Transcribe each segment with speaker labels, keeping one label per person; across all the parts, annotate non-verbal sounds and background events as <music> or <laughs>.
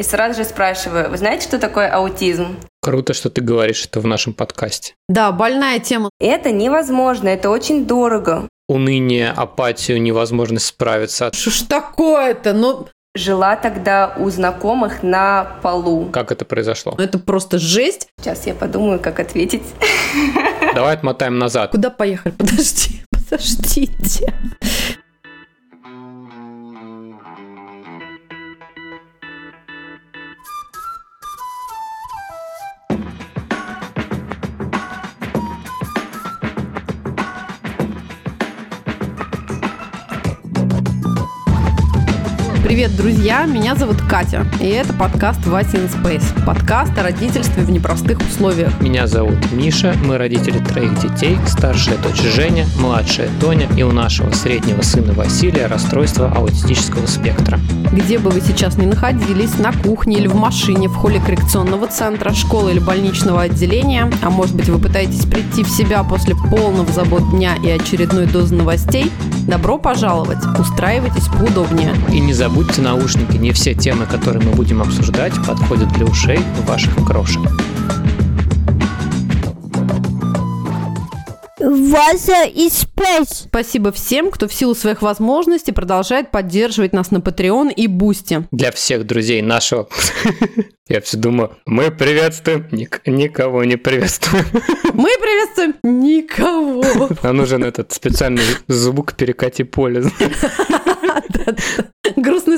Speaker 1: и сразу же спрашиваю, вы знаете, что такое аутизм?
Speaker 2: Круто, что ты говоришь это в нашем подкасте.
Speaker 3: Да, больная тема.
Speaker 1: Это невозможно, это очень дорого.
Speaker 2: Уныние, апатию, невозможность справиться.
Speaker 3: Что ж такое-то? Ну,
Speaker 1: Жила тогда у знакомых на полу.
Speaker 2: Как это произошло?
Speaker 3: это просто жесть.
Speaker 1: Сейчас я подумаю, как ответить.
Speaker 2: Давай отмотаем назад.
Speaker 3: Куда поехали? <laughs> Подожди, подождите. Привет, друзья! Меня зовут Катя, и это подкаст «Вася in Space». Подкаст о родительстве в непростых условиях.
Speaker 2: Меня зовут Миша, мы родители троих детей, старшая дочь Женя, младшая Тоня и у нашего среднего сына Василия расстройство аутистического спектра.
Speaker 3: Где бы вы сейчас ни находились, на кухне или в машине, в холле коррекционного центра, школы или больничного отделения, а может быть вы пытаетесь прийти в себя после полного забот дня и очередной дозы новостей, добро пожаловать! Устраивайтесь поудобнее.
Speaker 2: И не забудьте наушники, не все темы, которые мы будем обсуждать, подходят для ушей ваших крошек.
Speaker 4: Вася и Space.
Speaker 3: Спасибо всем, кто в силу своих возможностей продолжает поддерживать нас на Patreon и Boosty.
Speaker 2: Для всех друзей нашего... <laughs> Я все думаю, мы приветствуем, ник- никого не приветствуем. <laughs>
Speaker 3: Мы приветствуем никого.
Speaker 2: Нам нужен этот специальный звук перекати поле. <laughs>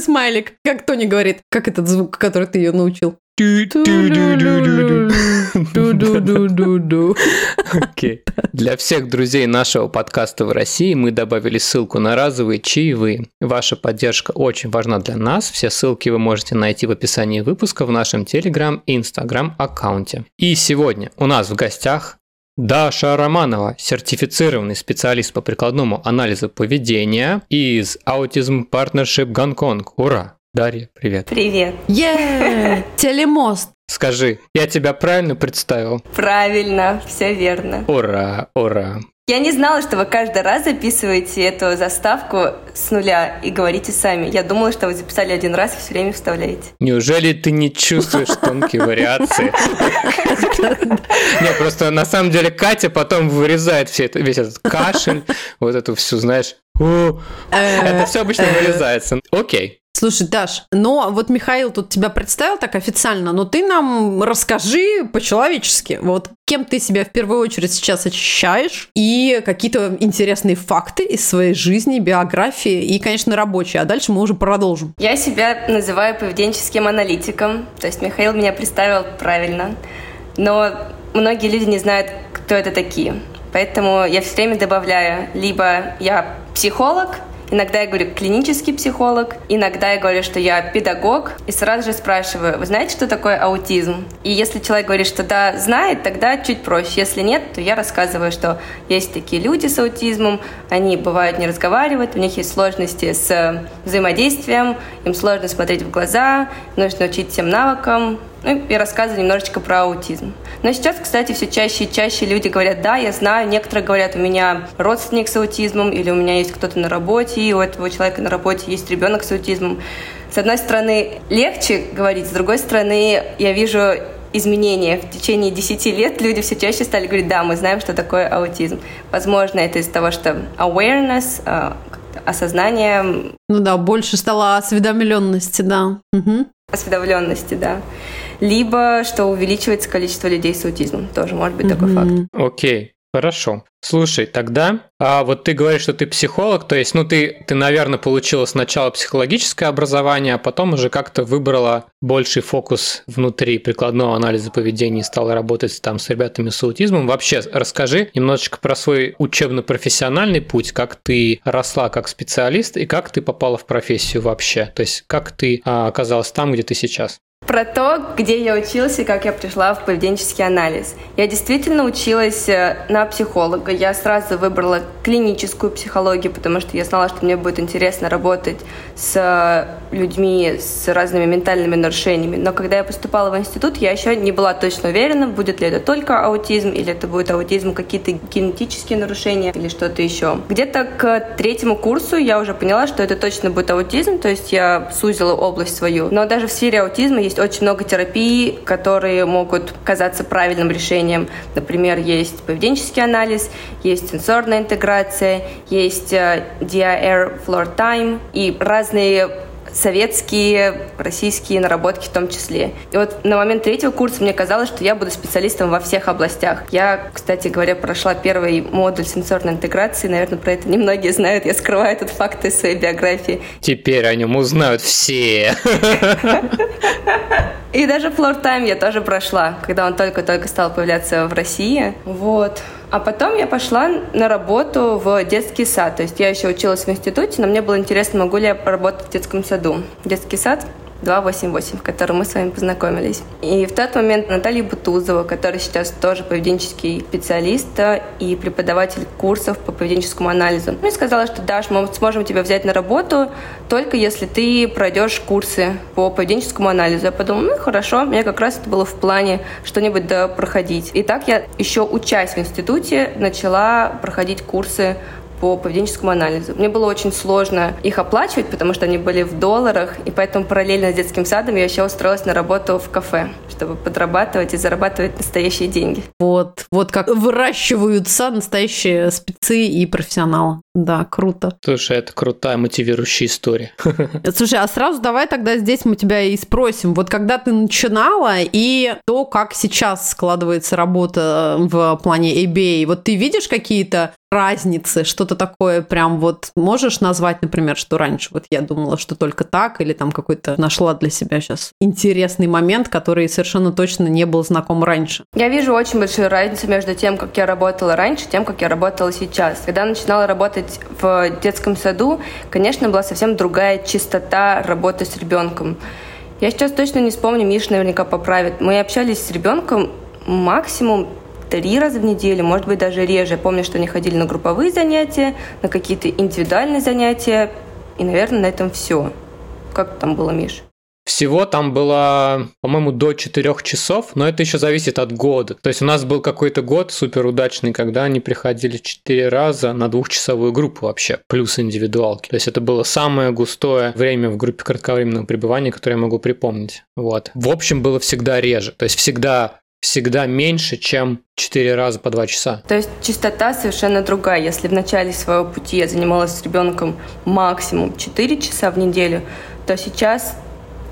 Speaker 3: Смайлик. Как Тони говорит. Как этот звук, который ты ее научил?
Speaker 2: Окей. Для всех друзей нашего подкаста в России мы добавили ссылку на разовые чаевые. Ваша поддержка очень важна для нас. Все ссылки вы можете найти в описании выпуска в нашем Telegram и Instagram аккаунте. И сегодня у нас в гостях Даша Романова, сертифицированный специалист по прикладному анализу поведения из Autism Partnership Гонконг. Ура! Дарья, привет.
Speaker 1: Привет.
Speaker 3: Е, <laughs> телемост.
Speaker 2: Скажи, я тебя правильно представил?
Speaker 1: Правильно, все верно.
Speaker 2: Ура, ура.
Speaker 1: Я не знала, что вы каждый раз записываете эту заставку с нуля и говорите сами. Я думала, что вы записали один раз и все время вставляете.
Speaker 2: Неужели ты не чувствуешь тонкие <laughs> вариации? Не, просто на самом деле Катя потом вырезает все это, весь этот кашель, вот эту всю, знаешь, «О». это все обычно вырезается. Окей.
Speaker 3: Слушай, Даш, но вот Михаил тут тебя представил так официально, но ты нам расскажи по-человечески, вот кем ты себя в первую очередь сейчас ощущаешь, и какие-то интересные факты из своей жизни, биографии и, конечно, рабочие, а дальше мы уже продолжим.
Speaker 1: Я себя называю поведенческим аналитиком, то есть Михаил меня представил правильно, но многие люди не знают, кто это такие. Поэтому я все время добавляю, либо я психолог, Иногда я говорю клинический психолог, иногда я говорю, что я педагог, и сразу же спрашиваю, вы знаете, что такое аутизм? И если человек говорит, что да, знает, тогда чуть проще. Если нет, то я рассказываю, что есть такие люди с аутизмом, они бывают не разговаривают, у них есть сложности с взаимодействием, им сложно смотреть в глаза, нужно учить всем навыкам, ну и рассказываю немножечко про аутизм. Но сейчас, кстати, все чаще и чаще люди говорят, да, я знаю, некоторые говорят, у меня родственник с аутизмом, или у меня есть кто-то на работе, и у этого человека на работе есть ребенок с аутизмом. С одной стороны, легче говорить, с другой стороны, я вижу изменения. В течение 10 лет люди все чаще стали говорить, да, мы знаем, что такое аутизм. Возможно, это из-за того, что awareness, а, осознание,
Speaker 3: Ну да, больше стало осведомленности, да. Мгм.
Speaker 1: осведомленности, да. Либо что увеличивается количество людей с аутизмом. Тоже может быть такой факт.
Speaker 2: Окей, хорошо. Слушай, тогда, а вот ты говоришь, что ты психолог, то есть, ну, ты, ты, наверное, получила сначала психологическое образование, а потом уже как-то выбрала больший фокус внутри прикладного анализа поведения и стала работать там с ребятами с аутизмом. Вообще, расскажи немножечко про свой учебно-профессиональный путь, как ты росла как специалист и как ты попала в профессию вообще, то есть, как ты а, оказалась там, где ты сейчас.
Speaker 1: Про то, где я училась и как я пришла в поведенческий анализ. Я действительно училась э, на психолога. Я сразу выбрала клиническую психологию, потому что я знала, что мне будет интересно работать с э, людьми с разными ментальными нарушениями. Но когда я поступала в институт, я еще не была точно уверена, будет ли это только аутизм, или это будет аутизм, какие-то генетические нарушения или что-то еще. Где-то к третьему курсу я уже поняла, что это точно будет аутизм, то есть я сузила область свою. Но даже в сфере аутизма есть есть очень много терапий, которые могут казаться правильным решением. Например, есть поведенческий анализ, есть сенсорная интеграция, есть э, DIR Floor Time и разные советские, российские наработки в том числе. И вот на момент третьего курса мне казалось, что я буду специалистом во всех областях. Я, кстати говоря, прошла первый модуль сенсорной интеграции. Наверное, про это немногие знают. Я скрываю этот факт из своей биографии.
Speaker 2: Теперь о нем узнают все.
Speaker 1: И даже Floor Time я тоже прошла, когда он только-только стал появляться в России. Вот. А потом я пошла на работу в детский сад. То есть я еще училась в институте, но мне было интересно, могу ли я поработать в детском саду. Детский сад 288, в котором мы с вами познакомились. И в тот момент Наталья Бутузова, которая сейчас тоже поведенческий специалист и преподаватель курсов по поведенческому анализу, мне сказала, что Даш, мы сможем тебя взять на работу только если ты пройдешь курсы по поведенческому анализу. Я подумала, ну хорошо, мне как раз это было в плане что-нибудь да проходить. И так я еще учась в институте начала проходить курсы по поведенческому анализу. Мне было очень сложно их оплачивать, потому что они были в долларах, и поэтому параллельно с детским садом я еще устроилась на работу в кафе, чтобы подрабатывать и зарабатывать настоящие деньги.
Speaker 3: Вот, вот как выращиваются настоящие спецы и профессионалы. Да, круто.
Speaker 2: Слушай, это крутая мотивирующая история. <laughs>
Speaker 3: Слушай, а сразу давай тогда здесь мы тебя и спросим. Вот когда ты начинала и то, как сейчас складывается работа в плане ABA, вот ты видишь какие-то разницы, что-то такое прям вот можешь назвать, например, что раньше вот я думала, что только так, или там какой-то нашла для себя сейчас интересный момент, который совершенно точно не был знаком раньше?
Speaker 1: Я вижу очень большую разницу между тем, как я работала раньше, тем, как я работала сейчас. Когда начинала работать в детском саду, конечно, была совсем другая чистота работы с ребенком. Я сейчас точно не вспомню, Миша наверняка поправит. Мы общались с ребенком максимум три раза в неделю, может быть, даже реже. Я помню, что они ходили на групповые занятия, на какие-то индивидуальные занятия, и, наверное, на этом все. Как там было, Миш?
Speaker 2: Всего там было, по-моему, до 4 часов, но это еще зависит от года. То есть у нас был какой-то год супер удачный, когда они приходили 4 раза на двухчасовую группу вообще, плюс индивидуалки. То есть это было самое густое время в группе кратковременного пребывания, которое я могу припомнить. Вот. В общем, было всегда реже. То есть всегда всегда меньше, чем 4 раза по 2 часа.
Speaker 1: То есть частота совершенно другая. Если в начале своего пути я занималась с ребенком максимум 4 часа в неделю, то сейчас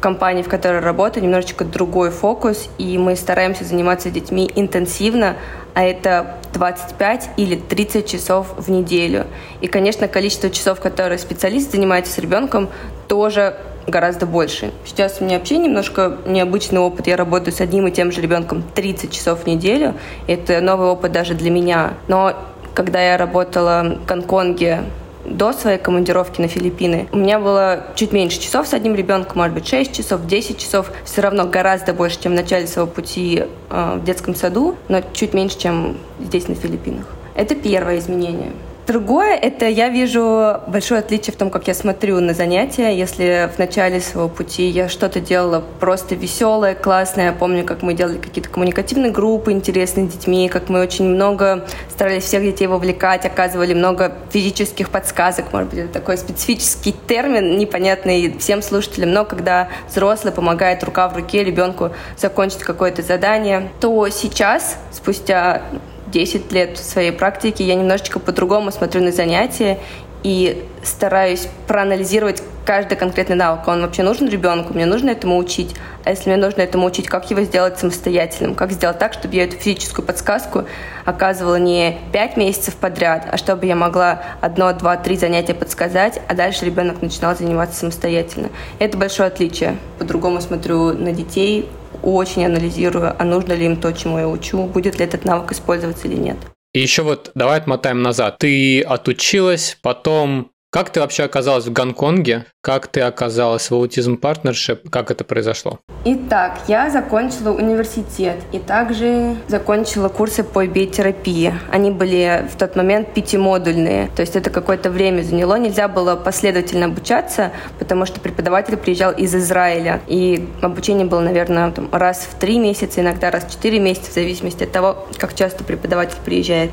Speaker 1: компании, в которой работаю, немножечко другой фокус, и мы стараемся заниматься детьми интенсивно, а это 25 или 30 часов в неделю. И, конечно, количество часов, которые специалист занимается с ребенком, тоже гораздо больше. Сейчас у меня вообще немножко необычный опыт. Я работаю с одним и тем же ребенком 30 часов в неделю. Это новый опыт даже для меня. Но когда я работала в Гонконге до своей командировки на Филиппины у меня было чуть меньше часов с одним ребенком, может быть, 6 часов, 10 часов. Все равно гораздо больше, чем в начале своего пути э, в детском саду, но чуть меньше, чем здесь на Филиппинах. Это первое изменение. Другое, это я вижу большое отличие в том, как я смотрю на занятия. Если в начале своего пути я что-то делала просто веселое, классное, я помню, как мы делали какие-то коммуникативные группы интересные с детьми, как мы очень много старались всех детей вовлекать, оказывали много физических подсказок, может быть, это такой специфический термин, непонятный всем слушателям, но когда взрослый помогает рука в руке ребенку закончить какое-то задание, то сейчас, спустя 10 лет своей практики я немножечко по-другому смотрю на занятия и стараюсь проанализировать каждый конкретный навык. Он вообще нужен ребенку, мне нужно этому учить. А если мне нужно этому учить, как его сделать самостоятельным? Как сделать так, чтобы я эту физическую подсказку оказывала не 5 месяцев подряд, а чтобы я могла одно, два, три занятия подсказать, а дальше ребенок начинал заниматься самостоятельно. Это большое отличие. По-другому смотрю на детей, очень анализирую, а нужно ли им то, чему я учу, будет ли этот навык использоваться или нет.
Speaker 2: И еще вот давай отмотаем назад. Ты отучилась, потом как ты вообще оказалась в Гонконге? Как ты оказалась в Autism Partnership? Как это произошло?
Speaker 1: Итак, я закончила университет и также закончила курсы по биотерапии. Они были в тот момент пятимодульные, то есть это какое-то время заняло. Нельзя было последовательно обучаться, потому что преподаватель приезжал из Израиля, и обучение было, наверное, там, раз в три месяца, иногда раз в четыре месяца, в зависимости от того, как часто преподаватель приезжает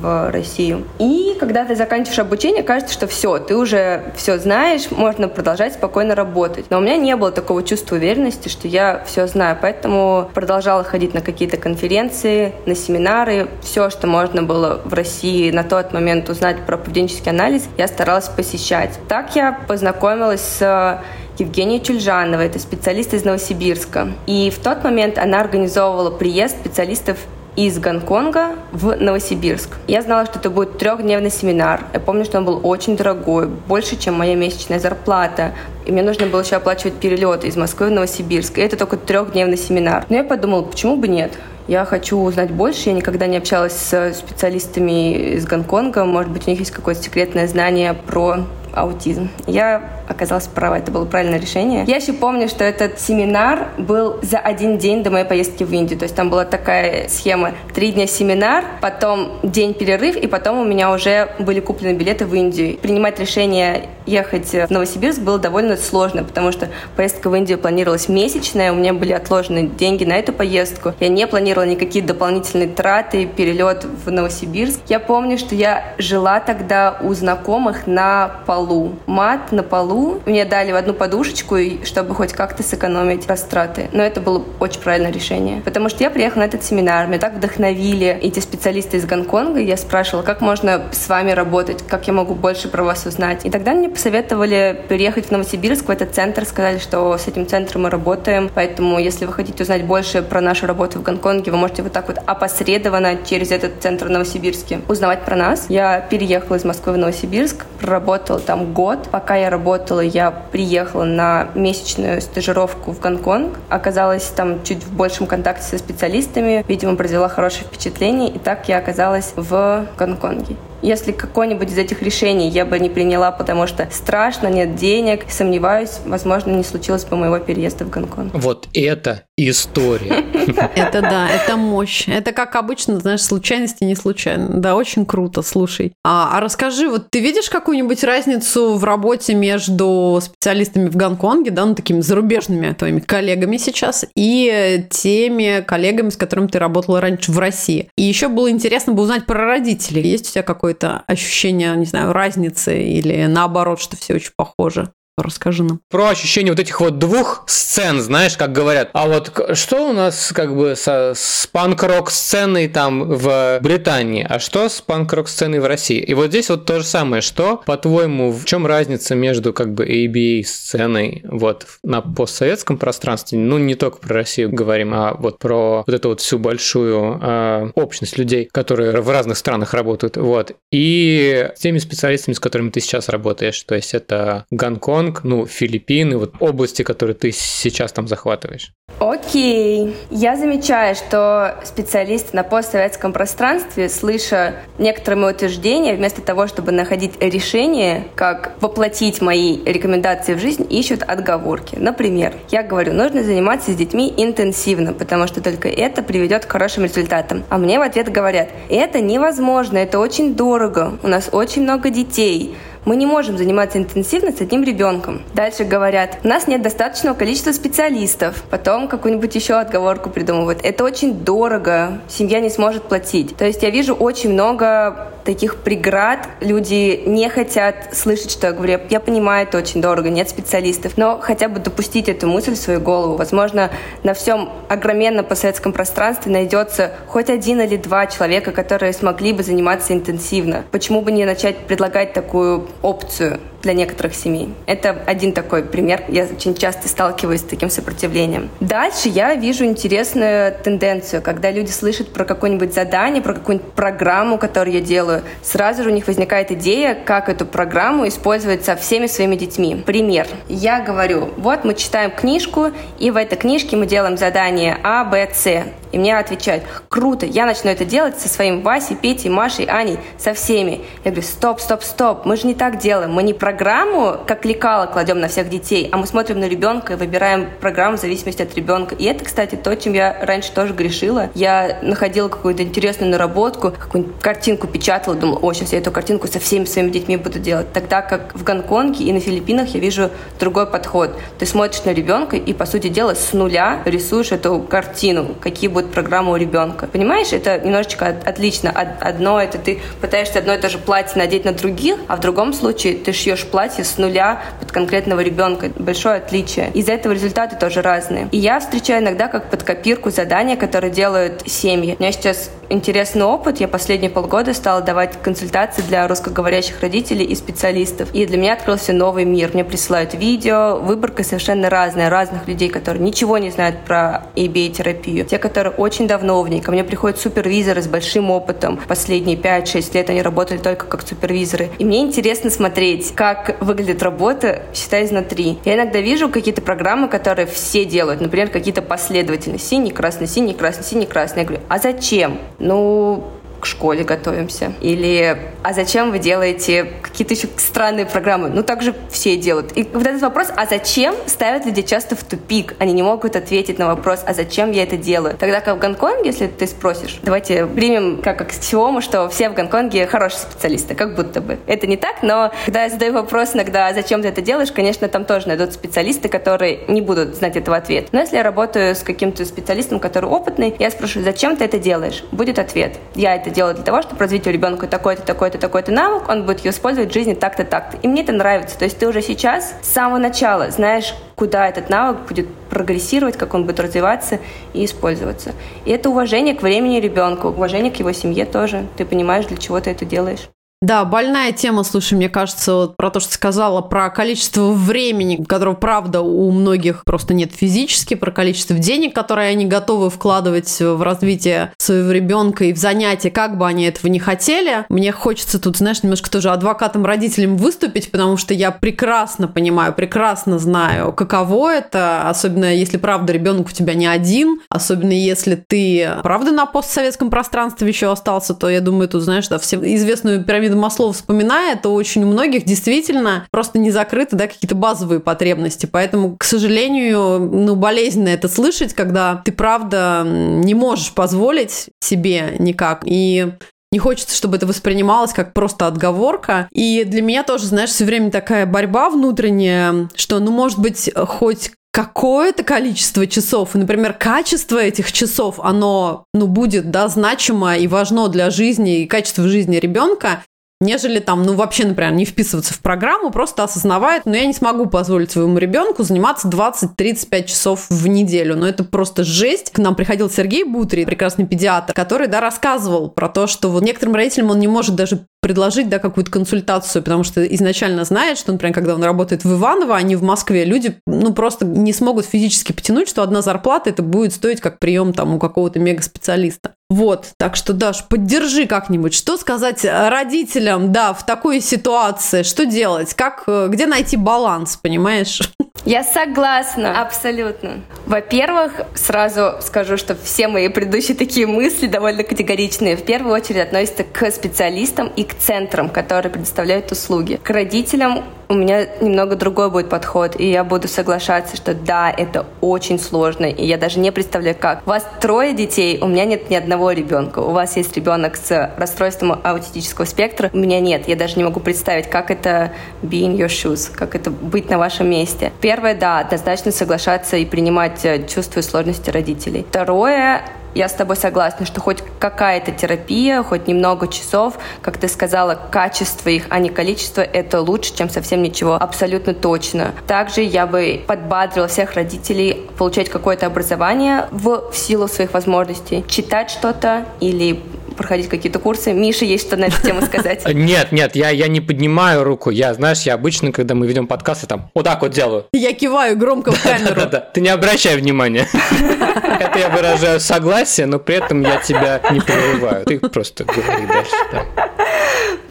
Speaker 1: в Россию. И когда ты заканчиваешь обучение, кажется, что все, ты уже все знаешь, можно продолжать спокойно работать. Но у меня не было такого чувства уверенности, что я все знаю, поэтому продолжала ходить на какие-то конференции, на семинары, все, что можно было в России на тот момент узнать про поведенческий анализ, я старалась посещать. Так я познакомилась с Евгения Чульжанова, это специалист из Новосибирска. И в тот момент она организовывала приезд специалистов из Гонконга в Новосибирск. Я знала, что это будет трехдневный семинар. Я помню, что он был очень дорогой, больше, чем моя месячная зарплата. И мне нужно было еще оплачивать перелеты из Москвы в Новосибирск. И это только трехдневный семинар. Но я подумала, почему бы нет? Я хочу узнать больше. Я никогда не общалась с специалистами из Гонконга. Может быть, у них есть какое-то секретное знание про аутизм. Я оказалась права, это было правильное решение. Я еще помню, что этот семинар был за один день до моей поездки в Индию. То есть там была такая схема. Три дня семинар, потом день перерыв, и потом у меня уже были куплены билеты в Индию. Принимать решение ехать в Новосибирск было довольно сложно, потому что поездка в Индию планировалась месячная, у меня были отложены деньги на эту поездку. Я не планировала никакие дополнительные траты, перелет в Новосибирск. Я помню, что я жила тогда у знакомых на полу. Мат на полу. Мне дали в одну подушечку, чтобы хоть как-то сэкономить растраты. Но это было очень правильное решение. Потому что я приехала на этот семинар, меня так вдохновили эти специалисты из Гонконга. Я спрашивала, как можно с вами работать, как я могу больше про вас узнать. И тогда мне посоветовали переехать в Новосибирск, в этот центр, сказали, что с этим центром мы работаем, поэтому если вы хотите узнать больше про нашу работу в Гонконге, вы можете вот так вот опосредованно через этот центр в Новосибирске узнавать про нас. Я переехала из Москвы в Новосибирск, проработала там год. Пока я работала, я приехала на месячную стажировку в Гонконг, оказалась там чуть в большем контакте со специалистами, видимо, произвела хорошее впечатление, и так я оказалась в Гонконге. Если какое-нибудь из этих решений я бы не приняла, потому что страшно, нет денег, сомневаюсь, возможно, не случилось бы моего переезда в Гонконг.
Speaker 2: Вот это история. <laughs>
Speaker 3: Это да, это мощь. Это как обычно, знаешь, случайности не случайно. Да, очень круто, слушай. А, а расскажи, вот ты видишь какую-нибудь разницу в работе между специалистами в Гонконге, да, ну такими зарубежными твоими коллегами сейчас, и теми коллегами, с которыми ты работала раньше в России? И еще было интересно бы узнать про родителей. Есть у тебя какое-то ощущение, не знаю, разницы или наоборот, что все очень похоже? Расскажи нам.
Speaker 2: Про ощущение вот этих вот двух сцен, знаешь, как говорят. А вот что у нас как бы со, с панк-рок сценой там в Британии, а что с панк-рок сценой в России? И вот здесь вот то же самое. Что, по-твоему, в чем разница между как бы ABA сценой вот на постсоветском пространстве? Ну, не только про Россию говорим, а вот про вот эту вот всю большую э, общность людей, которые в разных странах работают. Вот. И с теми специалистами, с которыми ты сейчас работаешь. То есть это Гонконг, Гонконг, ну, Филиппины, вот области, которые ты сейчас там захватываешь?
Speaker 1: Окей. Я замечаю, что специалисты на постсоветском пространстве, слыша некоторые мои утверждения, вместо того, чтобы находить решение, как воплотить мои рекомендации в жизнь, ищут отговорки. Например, я говорю, нужно заниматься с детьми интенсивно, потому что только это приведет к хорошим результатам. А мне в ответ говорят, это невозможно, это очень дорого, у нас очень много детей, мы не можем заниматься интенсивно с одним ребенком. Дальше говорят, у нас нет достаточного количества специалистов. Потом какую-нибудь еще отговорку придумывают. Это очень дорого, семья не сможет платить. То есть я вижу очень много таких преград. Люди не хотят слышать, что я говорю. Я понимаю, это очень дорого, нет специалистов. Но хотя бы допустить эту мысль в свою голову. Возможно, на всем огроменном постсоветском пространстве найдется хоть один или два человека, которые смогли бы заниматься интенсивно. Почему бы не начать предлагать такую опцию для некоторых семей. Это один такой пример. Я очень часто сталкиваюсь с таким сопротивлением. Дальше я вижу интересную тенденцию, когда люди слышат про какое-нибудь задание, про какую-нибудь программу, которую я делаю, сразу же у них возникает идея, как эту программу использовать со всеми своими детьми. Пример. Я говорю, вот мы читаем книжку, и в этой книжке мы делаем задание А, Б, С. И мне отвечают, круто, я начну это делать со своим Васей, Петей, Машей, Аней, со всеми. Я говорю, стоп, стоп, стоп, мы же не так делаем. Мы не программу, как лекало, кладем на всех детей, а мы смотрим на ребенка и выбираем программу в зависимости от ребенка. И это, кстати, то, чем я раньше тоже грешила. Я находила какую-то интересную наработку, какую-нибудь картинку печатала, думала, о, сейчас я эту картинку со всеми своими детьми буду делать. Тогда как в Гонконге и на Филиппинах я вижу другой подход. Ты смотришь на ребенка и, по сути дела, с нуля рисуешь эту картину, какие будут программы у ребенка. Понимаешь, это немножечко отлично. Одно это ты пытаешься одно и то же платье надеть на других, а в другом случае ты шьешь платье с нуля под конкретного ребенка. Большое отличие. Из-за этого результаты тоже разные. И я встречаю иногда как под копирку задания, которые делают семьи. У меня сейчас интересный опыт. Я последние полгода стала давать консультации для русскоговорящих родителей и специалистов. И для меня открылся новый мир. Мне присылают видео, выборка совершенно разная, разных людей, которые ничего не знают про ABA-терапию. Те, которые очень давно в ней. Ко мне приходят супервизоры с большим опытом. Последние 5-6 лет они работали только как супервизоры. И мне интересно смотреть, как выглядит работа, считай, изнутри. Я иногда вижу какие-то программы, которые все делают. Например, какие-то последовательные. Синий, красный, синий, красный, синий, красный. Я говорю, а зачем? Ну, к школе готовимся. Или а зачем вы делаете какие-то еще странные программы? Ну, так же все делают. И вот этот вопрос, а зачем, ставят людей часто в тупик. Они не могут ответить на вопрос, а зачем я это делаю? Тогда как в Гонконге, если ты спросишь, давайте примем как аксиому, что все в Гонконге хорошие специалисты, как будто бы. Это не так, но когда я задаю вопрос иногда, а зачем ты это делаешь, конечно, там тоже найдут специалисты, которые не будут знать этого ответа. Но если я работаю с каким-то специалистом, который опытный, я спрошу, зачем ты это делаешь? Будет ответ. Я это делаю для того, чтобы развить у ребенка такой-то, такой-то, такой-то навык, он будет ее использовать в жизни так-то, так-то. И мне это нравится. То есть ты уже сейчас с самого начала знаешь, куда этот навык будет прогрессировать, как он будет развиваться и использоваться. И это уважение к времени ребенка, уважение к его семье тоже. Ты понимаешь, для чего ты это делаешь.
Speaker 3: Да, больная тема, слушай, мне кажется, вот про то, что сказала, про количество времени, которого, правда, у многих просто нет физически, про количество денег, которые они готовы вкладывать в развитие своего ребенка и в занятия, как бы они этого не хотели. Мне хочется тут, знаешь, немножко тоже адвокатом родителям выступить, потому что я прекрасно понимаю, прекрасно знаю, каково это, особенно если, правда, ребенок у тебя не один, особенно если ты, правда, на постсоветском пространстве еще остался, то я думаю, тут, знаешь, да, все известную пирамиду пирамиду Маслоу вспоминая, то очень у многих действительно просто не закрыты да, какие-то базовые потребности. Поэтому, к сожалению, ну, болезненно это слышать, когда ты, правда, не можешь позволить себе никак. И не хочется, чтобы это воспринималось как просто отговорка. И для меня тоже, знаешь, все время такая борьба внутренняя, что, ну, может быть, хоть какое-то количество часов, и, например, качество этих часов, оно, ну, будет, да, значимо и важно для жизни и качества жизни ребенка, нежели там, ну, вообще, например, не вписываться в программу, просто осознавает, но я не смогу позволить своему ребенку заниматься 20-35 часов в неделю. Но это просто жесть. К нам приходил Сергей Бутри, прекрасный педиатр, который, да, рассказывал про то, что вот некоторым родителям он не может даже предложить, да, какую-то консультацию, потому что изначально знает, что, например, когда он работает в Иваново, а не в Москве, люди, ну, просто не смогут физически потянуть, что одна зарплата это будет стоить как прием там у какого-то мега-специалиста. Вот, так что, Даш, поддержи как-нибудь. Что сказать родителям, да, в такой ситуации? Что делать? Как, э, где найти баланс, понимаешь?
Speaker 1: Я согласна, абсолютно. Во-первых, сразу скажу, что все мои предыдущие такие мысли довольно категоричные. В первую очередь относятся к специалистам и к центрам, которые предоставляют услуги. К родителям у меня немного другой будет подход, и я буду соглашаться, что да, это очень сложно, и я даже не представляю, как. У вас трое детей, у меня нет ни одного ребенка. У вас есть ребенок с расстройством аутистического спектра, у меня нет. Я даже не могу представить, как это be in your shoes, как это быть на вашем месте. Первое, да, однозначно соглашаться и принимать э, чувства и сложности родителей. Второе, я с тобой согласна, что хоть какая-то терапия, хоть немного часов, как ты сказала, качество их, а не количество, это лучше, чем совсем ничего. Абсолютно точно. Также я бы подбадрила всех родителей получать какое-то образование в, в силу своих возможностей. Читать что-то или проходить какие-то курсы. Миша, есть что на эту тему сказать? <laughs>
Speaker 2: Нет, нет, я, я не поднимаю руку. Я, знаешь, я обычно, когда мы ведем подкасты, там вот так вот делаю.
Speaker 3: Я киваю громко в камеру.
Speaker 2: Да-да-да, ты не обращай внимания. <laughs> Это я выражаю согласие, но при этом я тебя не прерываю. Ты просто говори дальше, да.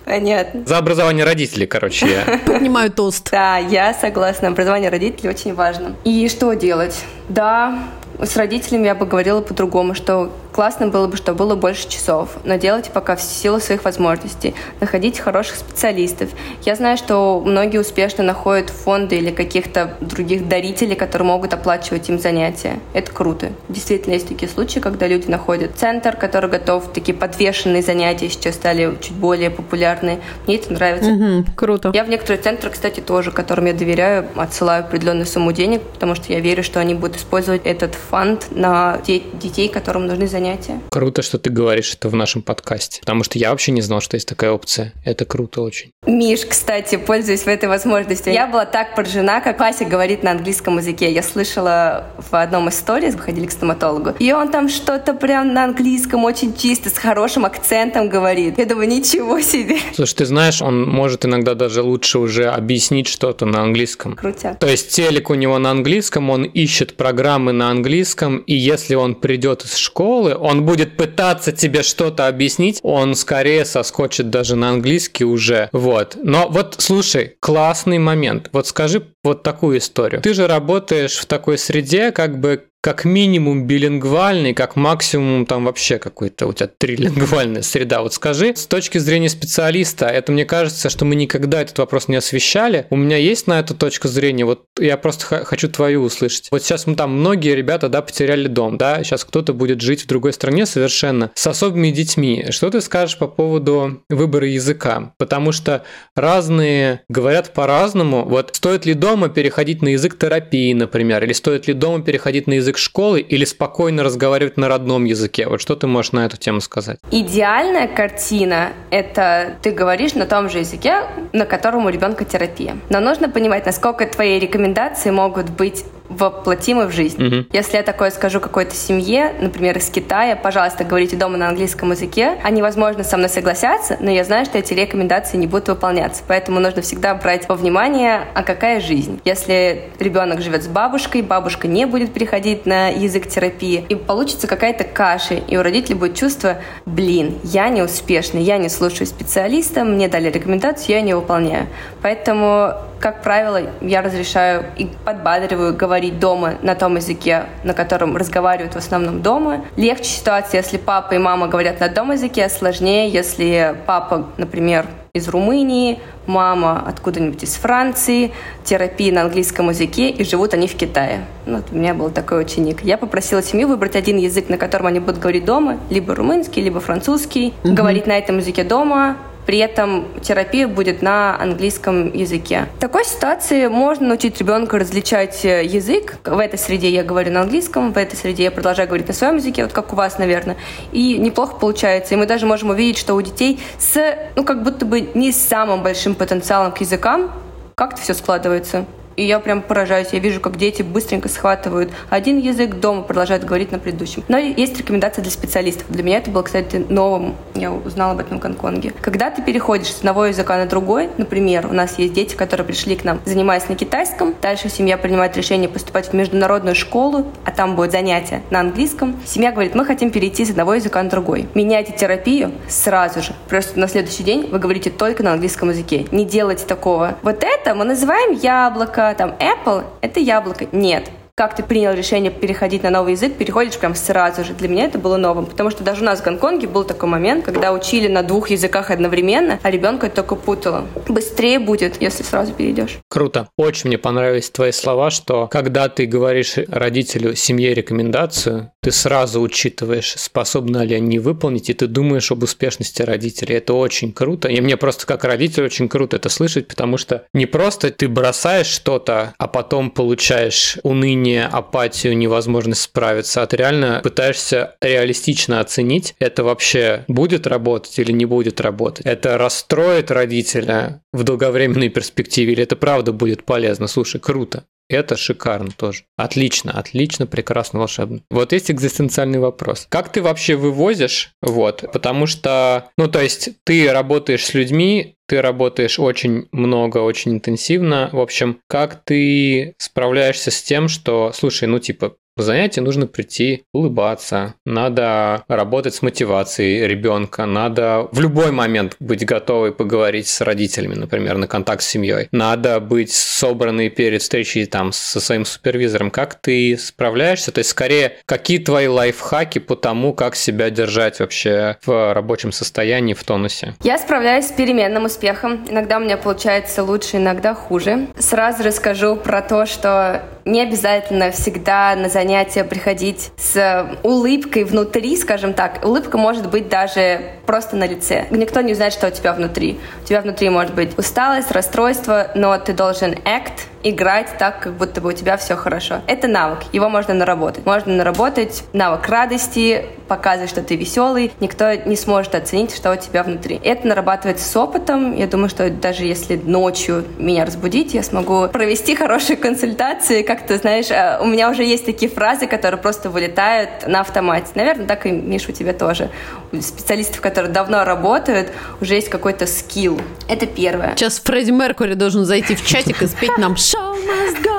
Speaker 1: Понятно.
Speaker 2: За образование родителей, короче, я. <laughs>
Speaker 3: Поднимаю тост.
Speaker 1: Да, я согласна. Образование родителей очень важно. И что делать? Да, с родителями я бы говорила по-другому, что классно было бы, чтобы было больше часов, но делайте пока в силу своих возможностей. Находите хороших специалистов. Я знаю, что многие успешно находят фонды или каких-то других дарителей, которые могут оплачивать им занятия. Это круто. Действительно, есть такие случаи, когда люди находят центр, который готов, такие подвешенные занятия сейчас стали чуть более популярны. Мне это нравится.
Speaker 3: Угу, круто.
Speaker 1: Я в некоторые центры, кстати, тоже, которым я доверяю, отсылаю определенную сумму денег, потому что я верю, что они будут использовать этот фонд на де- детей, которым нужны занятия.
Speaker 2: Круто, что ты говоришь это в нашем подкасте, потому что я вообще не знал, что есть такая опция. Это круто очень.
Speaker 1: Миш, кстати, пользуясь в этой возможностью, я была так поражена, как Вася говорит на английском языке. Я слышала в одном из сториз, выходили к стоматологу, и он там что-то прям на английском очень чисто, с хорошим акцентом говорит. Я думаю, ничего себе.
Speaker 2: Слушай, ты знаешь, он может иногда даже лучше уже объяснить что-то на английском.
Speaker 1: Крутя.
Speaker 2: То есть телек у него на английском, он ищет программы на английском, и если он придет из школы, он будет пытаться тебе что-то объяснить, он скорее соскочит даже на английский уже. Вот. Но вот слушай, классный момент. Вот скажи вот такую историю. Ты же работаешь в такой среде, как бы как минимум билингвальный, как максимум там вообще какой-то у тебя трилингвальная среда. Вот скажи, с точки зрения специалиста, это мне кажется, что мы никогда этот вопрос не освещали. У меня есть на эту точку зрения, вот я просто хочу твою услышать. Вот сейчас мы там многие ребята, да, потеряли дом, да, сейчас кто-то будет жить в другой стране совершенно с особыми детьми. Что ты скажешь по поводу выбора языка? Потому что разные говорят по-разному. Вот стоит ли дома переходить на язык терапии, например, или стоит ли дома переходить на язык школы или спокойно разговаривать на родном языке? Вот что ты можешь на эту тему сказать?
Speaker 1: Идеальная картина – это ты говоришь на том же языке, на котором у ребенка терапия. Но нужно понимать, насколько твои рекомендации могут быть воплотимы в жизнь.
Speaker 2: Мгм.
Speaker 1: Если я такое скажу какой-то семье, например, из Китая, пожалуйста, говорите дома на английском языке, они, возможно, со мной согласятся, но я знаю, что эти рекомендации не будут выполняться. Поэтому нужно всегда брать во внимание, а какая жизнь. Если ребенок живет с бабушкой, бабушка не будет переходить на язык терапии, и получится какая-то каша, и у родителей будет чувство, блин, я не успешный, я не слушаю специалиста, мне дали рекомендацию, я не выполняю. Поэтому как правило, я разрешаю и подбадриваю говорить дома на том языке, на котором разговаривают в основном дома. Легче ситуация, если папа и мама говорят на одном языке, сложнее, если папа, например, из Румынии, мама откуда-нибудь из Франции, терапия на английском языке, и живут они в Китае. Ну, вот у меня был такой ученик. Я попросила семью выбрать один язык, на котором они будут говорить дома, либо румынский, либо французский, говорить на этом языке дома, при этом терапия будет на английском языке. В такой ситуации можно научить ребенка различать э, язык. В этой среде я говорю на английском, в этой среде я продолжаю говорить на своем языке, вот как у вас, наверное. И неплохо получается. И мы даже можем увидеть, что у детей с, ну, как будто бы не с самым большим потенциалом к языкам как-то все складывается. И я прям поражаюсь. Я вижу, как дети быстренько схватывают один язык, дома продолжают говорить на предыдущем. Но есть рекомендации для специалистов. Для меня это было, кстати, новым. Я узнала об этом в Гонконге. Когда ты переходишь с одного языка на другой, например, у нас есть дети, которые пришли к нам, занимаясь на китайском, дальше семья принимает решение поступать в международную школу, а там будет занятие на английском. Семья говорит, мы хотим перейти с одного языка на другой. Меняйте терапию сразу же. Просто на следующий день вы говорите только на английском языке. Не делайте такого. Вот это мы называем яблоко, там Apple — это яблоко. Нет. Как ты принял решение переходить на новый язык, переходишь прям сразу же. Для меня это было новым, потому что даже у нас в Гонконге был такой момент, когда учили на двух языках одновременно, а ребенка это только путало. Быстрее будет, если сразу перейдешь.
Speaker 2: Круто. Очень мне понравились твои слова, что когда ты говоришь родителю семье рекомендацию, ты сразу учитываешь, способны ли они выполнить, и ты думаешь об успешности родителей. Это очень круто. И мне просто как родитель очень круто это слышать, потому что не просто ты бросаешь что-то, а потом получаешь уныние, апатию, невозможность справиться, а ты реально пытаешься реалистично оценить, это вообще будет работать или не будет работать. Это расстроит родителя в долговременной перспективе или это правда будет полезно. Слушай, круто. Это шикарно тоже. Отлично, отлично, прекрасно, волшебно. Вот есть экзистенциальный вопрос. Как ты вообще вывозишь? Вот, потому что, ну, то есть ты работаешь с людьми, ты работаешь очень много, очень интенсивно. В общем, как ты справляешься с тем, что, слушай, ну, типа, в занятие нужно прийти, улыбаться, надо работать с мотивацией ребенка, надо в любой момент быть готовой поговорить с родителями, например, на контакт с семьей. Надо быть собранной перед встречей там со своим супервизором. Как ты справляешься? То есть, скорее, какие твои лайфхаки по тому, как себя держать вообще в рабочем состоянии, в тонусе?
Speaker 1: Я справляюсь с переменным успехом. Иногда у меня получается лучше, иногда хуже. Сразу расскажу про то, что не обязательно всегда на занятия приходить с улыбкой внутри, скажем так. Улыбка может быть даже просто на лице. Никто не знает, что у тебя внутри. У тебя внутри может быть усталость, расстройство, но ты должен act, играть так, как будто бы у тебя все хорошо. Это навык, его можно наработать. Можно наработать навык радости, показывать, что ты веселый, никто не сможет оценить, что у тебя внутри. Это нарабатывается с опытом. Я думаю, что даже если ночью меня разбудить, я смогу провести хорошие консультации. Как ты знаешь, э, у меня уже есть такие фразы, которые просто вылетают на автомате. Наверное, так и, Миша, у тебя тоже. У специалистов, которые давно работают, уже есть какой-то скилл. Это первое.
Speaker 3: Сейчас Фредди Меркури должен зайти в чатик и спеть нам <laughs> «Show must go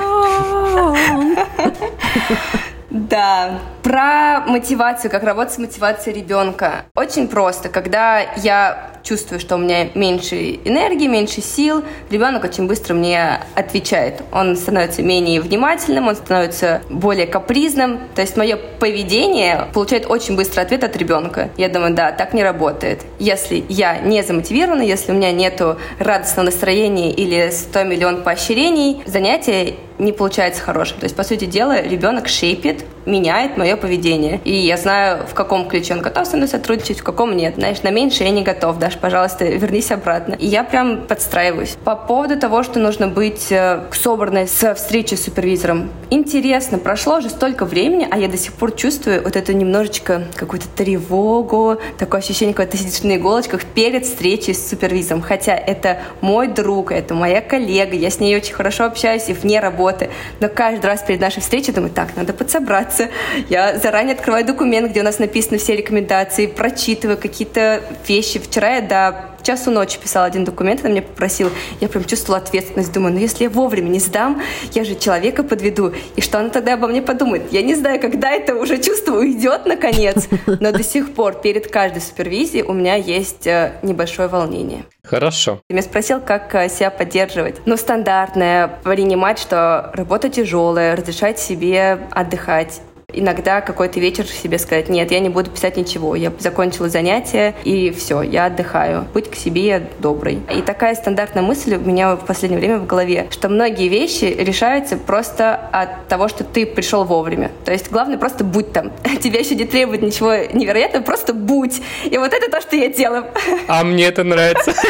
Speaker 3: on».
Speaker 1: Да, про мотивацию, как работать с мотивацией ребенка. Очень просто. Когда я чувствую, что у меня меньше энергии, меньше сил, ребенок очень быстро мне отвечает. Он становится менее внимательным, он становится более капризным. То есть мое поведение получает очень быстрый ответ от ребенка. Я думаю, да, так не работает. Если я не замотивирована, если у меня нету радостного настроения или 100 миллион поощрений, занятие не получается хорошим. То есть, по сути дела, ребенок шейпит, меняет мое поведение. И я знаю, в каком ключе он готов со мной сотрудничать, в каком нет. Знаешь, на меньше я не готов. Даш, пожалуйста, вернись обратно. И я прям подстраиваюсь. По поводу того, что нужно быть э, собранной со встречи с супервизором. Интересно, прошло уже столько времени, а я до сих пор чувствую вот это немножечко какую-то тревогу, такое ощущение, когда ты сидишь на иголочках перед встречей с супервизором. Хотя это мой друг, это моя коллега, я с ней очень хорошо общаюсь и вне работы. Но каждый раз перед нашей встречей думаю, так, надо подсобраться, я заранее открываю документ, где у нас написаны все рекомендации, прочитываю какие-то вещи. Вчера я до часу ночи писала один документ, она мне попросила. Я прям чувствовала ответственность. Думаю, ну если я вовремя не сдам, я же человека подведу. И что она тогда обо мне подумает? Я не знаю, когда это уже чувство уйдет наконец, но до сих пор перед каждой супервизией у меня есть э, небольшое волнение.
Speaker 2: Хорошо.
Speaker 1: Ты меня спросил, как э, себя поддерживать. Ну, стандартное, принимать, что работа тяжелая, разрешать себе отдыхать иногда какой-то вечер себе сказать, нет, я не буду писать ничего, я закончила занятие, и все, я отдыхаю. Быть к себе доброй. И такая стандартная мысль у меня в последнее время в голове, что многие вещи решаются просто от того, что ты пришел вовремя. То есть главное просто будь там. <laughs> Тебя еще не требует ничего невероятного, просто будь. И вот это то, что я делаю.
Speaker 2: А мне это нравится. <laughs>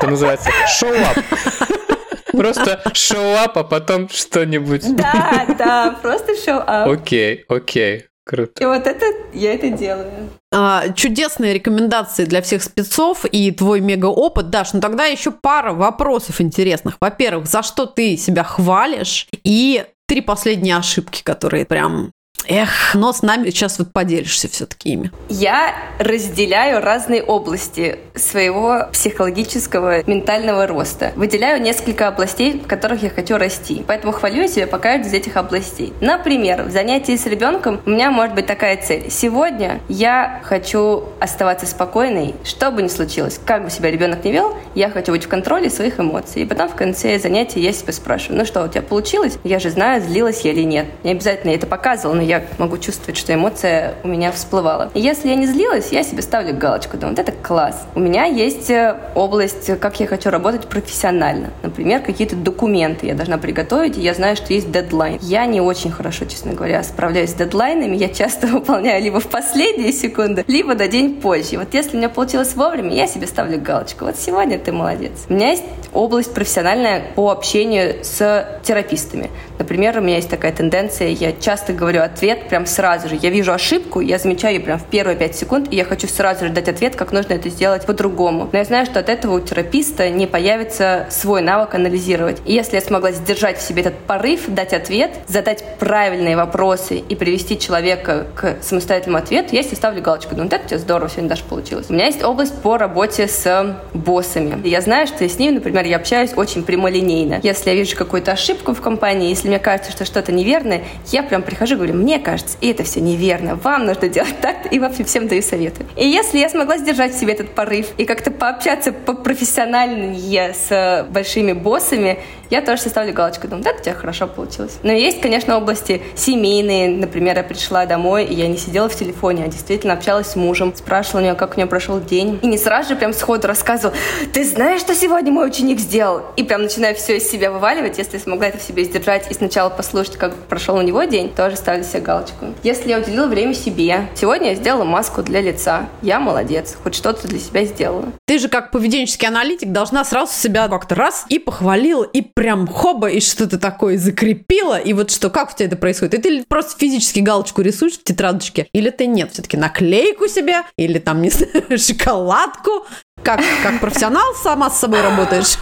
Speaker 2: Это называется up. Просто шоу-ап, а потом что-нибудь.
Speaker 1: Да, да, просто шоу-ап.
Speaker 2: Окей, окей. Круто.
Speaker 1: И вот это я это делаю.
Speaker 3: А, чудесные рекомендации для всех спецов и твой мега-опыт. Даш, ну тогда еще пара вопросов интересных. Во-первых, за что ты себя хвалишь? И три последние ошибки, которые прям Эх, но с нами сейчас вот поделишься все-таки ими.
Speaker 1: Я разделяю разные области своего психологического, ментального роста. Выделяю несколько областей, в которых я хочу расти. Поэтому хвалю себя по каждой из этих областей. Например, в занятии с ребенком у меня может быть такая цель. Сегодня я хочу оставаться спокойной, что бы ни случилось. Как бы себя ребенок не вел, я хочу быть в контроле своих эмоций. И потом в конце занятия я себя спрашиваю, ну что, у тебя получилось? Я же знаю, злилась я или нет. Не обязательно я это показывала, но я могу чувствовать, что эмоция у меня всплывала. И если я не злилась, я себе ставлю галочку, думаю, вот это класс. У меня есть э, область, как я хочу работать профессионально. Например, какие-то документы я должна приготовить, и я знаю, что есть дедлайн. Я не очень хорошо, честно говоря, справляюсь с дедлайнами. Я часто <laughs> выполняю либо в последние секунды, либо на день позже. Вот если у меня получилось вовремя, я себе ставлю галочку. Вот сегодня ты молодец. У меня есть область профессиональная по общению с терапистами. Например, у меня есть такая тенденция, я часто говорю ответ ответ прям сразу же. Я вижу ошибку, я замечаю ее прям в первые пять секунд, и я хочу сразу же дать ответ, как нужно это сделать по-другому. Но я знаю, что от этого у тераписта не появится свой навык анализировать. И если я смогла сдержать в себе этот порыв, дать ответ, задать правильные вопросы и привести человека к самостоятельному ответу, я себе ставлю галочку. Ну, вот это у тебя здорово сегодня даже получилось. У меня есть область по работе с боссами. Я знаю, что с ними, например, я общаюсь очень прямолинейно. Если я вижу какую-то ошибку в компании, если мне кажется, что что-то неверное, я прям прихожу и говорю, мне кажется, и это все неверно, вам нужно делать так, и вообще всем даю советы. И если я смогла сдержать в себе этот порыв и как-то пообщаться по-профессиональнее с большими боссами, я тоже составлю галочку, думаю, да, у тебя хорошо получилось. Но есть, конечно, области семейные. Например, я пришла домой, и я не сидела в телефоне, а действительно общалась с мужем, спрашивала у нее, как у нее прошел день. И не сразу же прям сходу рассказывал, ты знаешь, что сегодня мой ученик сделал? И прям начинаю все из себя вываливать. Если смогла это в себе сдержать и сначала послушать, как прошел у него день, тоже ставлю себе галочку. Если я уделила время себе, сегодня я сделала маску для лица, я молодец, хоть что-то для себя сделала.
Speaker 3: Ты же как поведенческий аналитик должна сразу себя как-то раз и похвалила, и прям хоба, и что-то такое закрепила, и вот что, как у тебя это происходит? И ты просто физически галочку рисуешь в тетрадочке, или ты нет, все-таки наклейку себе, или там, не знаю, <laughs> шоколадку, как, как профессионал сама с собой работаешь?